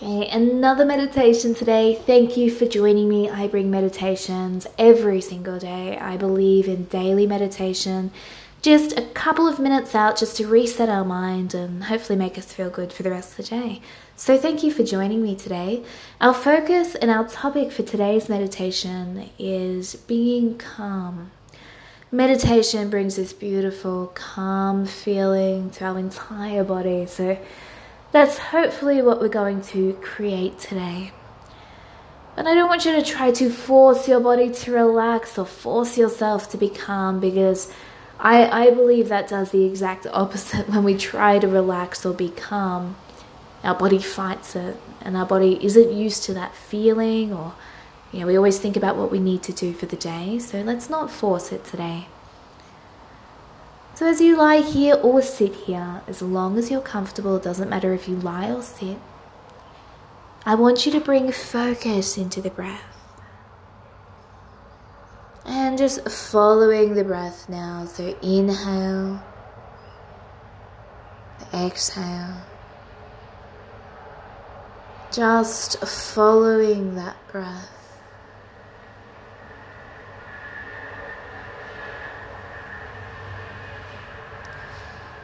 Okay, another meditation today. Thank you for joining me. I bring meditations every single day. I believe in daily meditation. Just a couple of minutes out just to reset our mind and hopefully make us feel good for the rest of the day. So, thank you for joining me today. Our focus and our topic for today's meditation is being calm. Meditation brings this beautiful, calm feeling to our entire body. So, that's hopefully what we're going to create today. But I don't want you to try to force your body to relax or force yourself to be calm because I, I believe that does the exact opposite when we try to relax or be calm. Our body fights it and our body isn't used to that feeling or you know, we always think about what we need to do for the day, so let's not force it today. So as you lie here or sit here, as long as you're comfortable, it doesn't matter if you lie or sit, I want you to bring focus into the breath. And just following the breath now. So inhale, exhale. Just following that breath.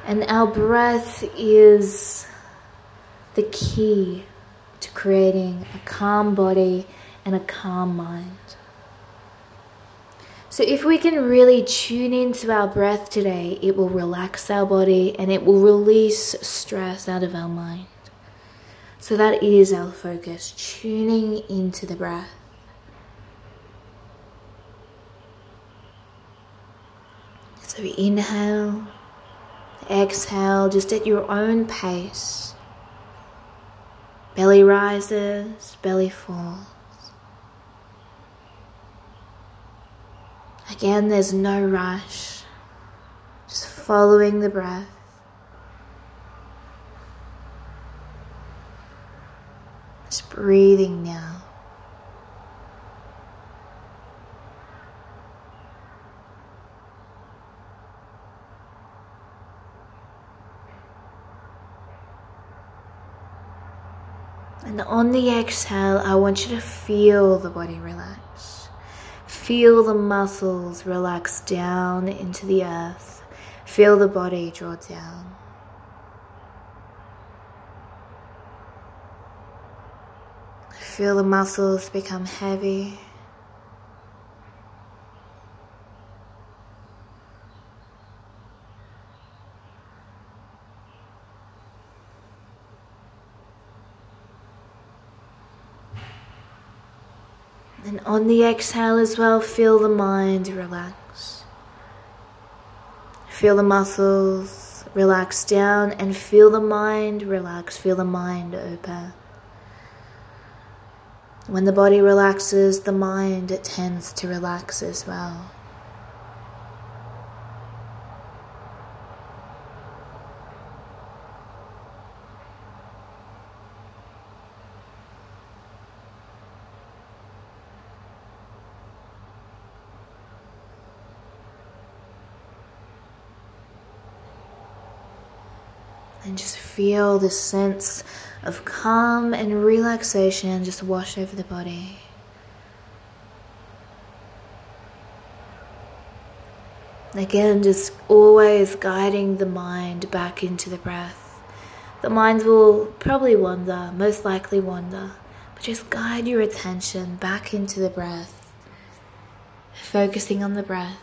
And our breath is the key to creating a calm body and a calm mind. So, if we can really tune into our breath today, it will relax our body and it will release stress out of our mind. So, that is our focus tuning into the breath. So, inhale. Exhale just at your own pace. Belly rises, belly falls. Again, there's no rush, just following the breath. Just breathing now. And on the exhale, I want you to feel the body relax. Feel the muscles relax down into the earth. Feel the body draw down. Feel the muscles become heavy. And on the exhale as well, feel the mind relax. Feel the muscles relax down and feel the mind relax. Feel the mind open. When the body relaxes, the mind tends to relax as well. And just feel this sense of calm and relaxation just wash over the body. Again, just always guiding the mind back into the breath. The mind will probably wander, most likely wander, but just guide your attention back into the breath, focusing on the breath.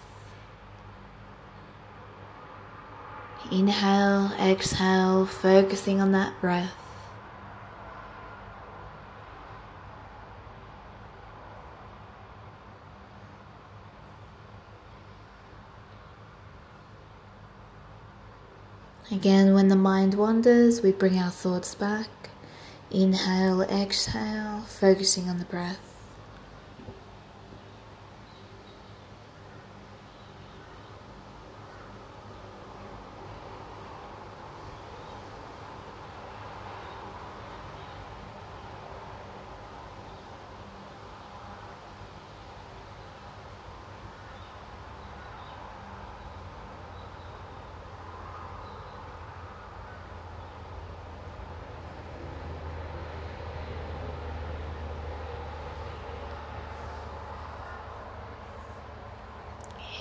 Inhale, exhale, focusing on that breath. Again, when the mind wanders, we bring our thoughts back. Inhale, exhale, focusing on the breath.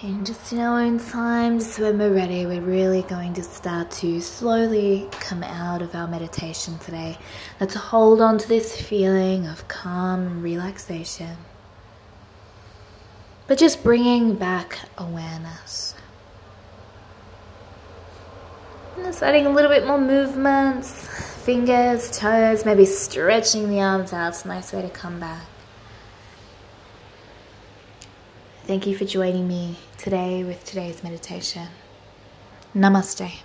And just in our own time, just when we're ready, we're really going to start to slowly come out of our meditation today. Let's hold on to this feeling of calm and relaxation. But just bringing back awareness. And just adding a little bit more movements, fingers, toes, maybe stretching the arms out. It's a nice way to come back. Thank you for joining me today with today's meditation. Namaste.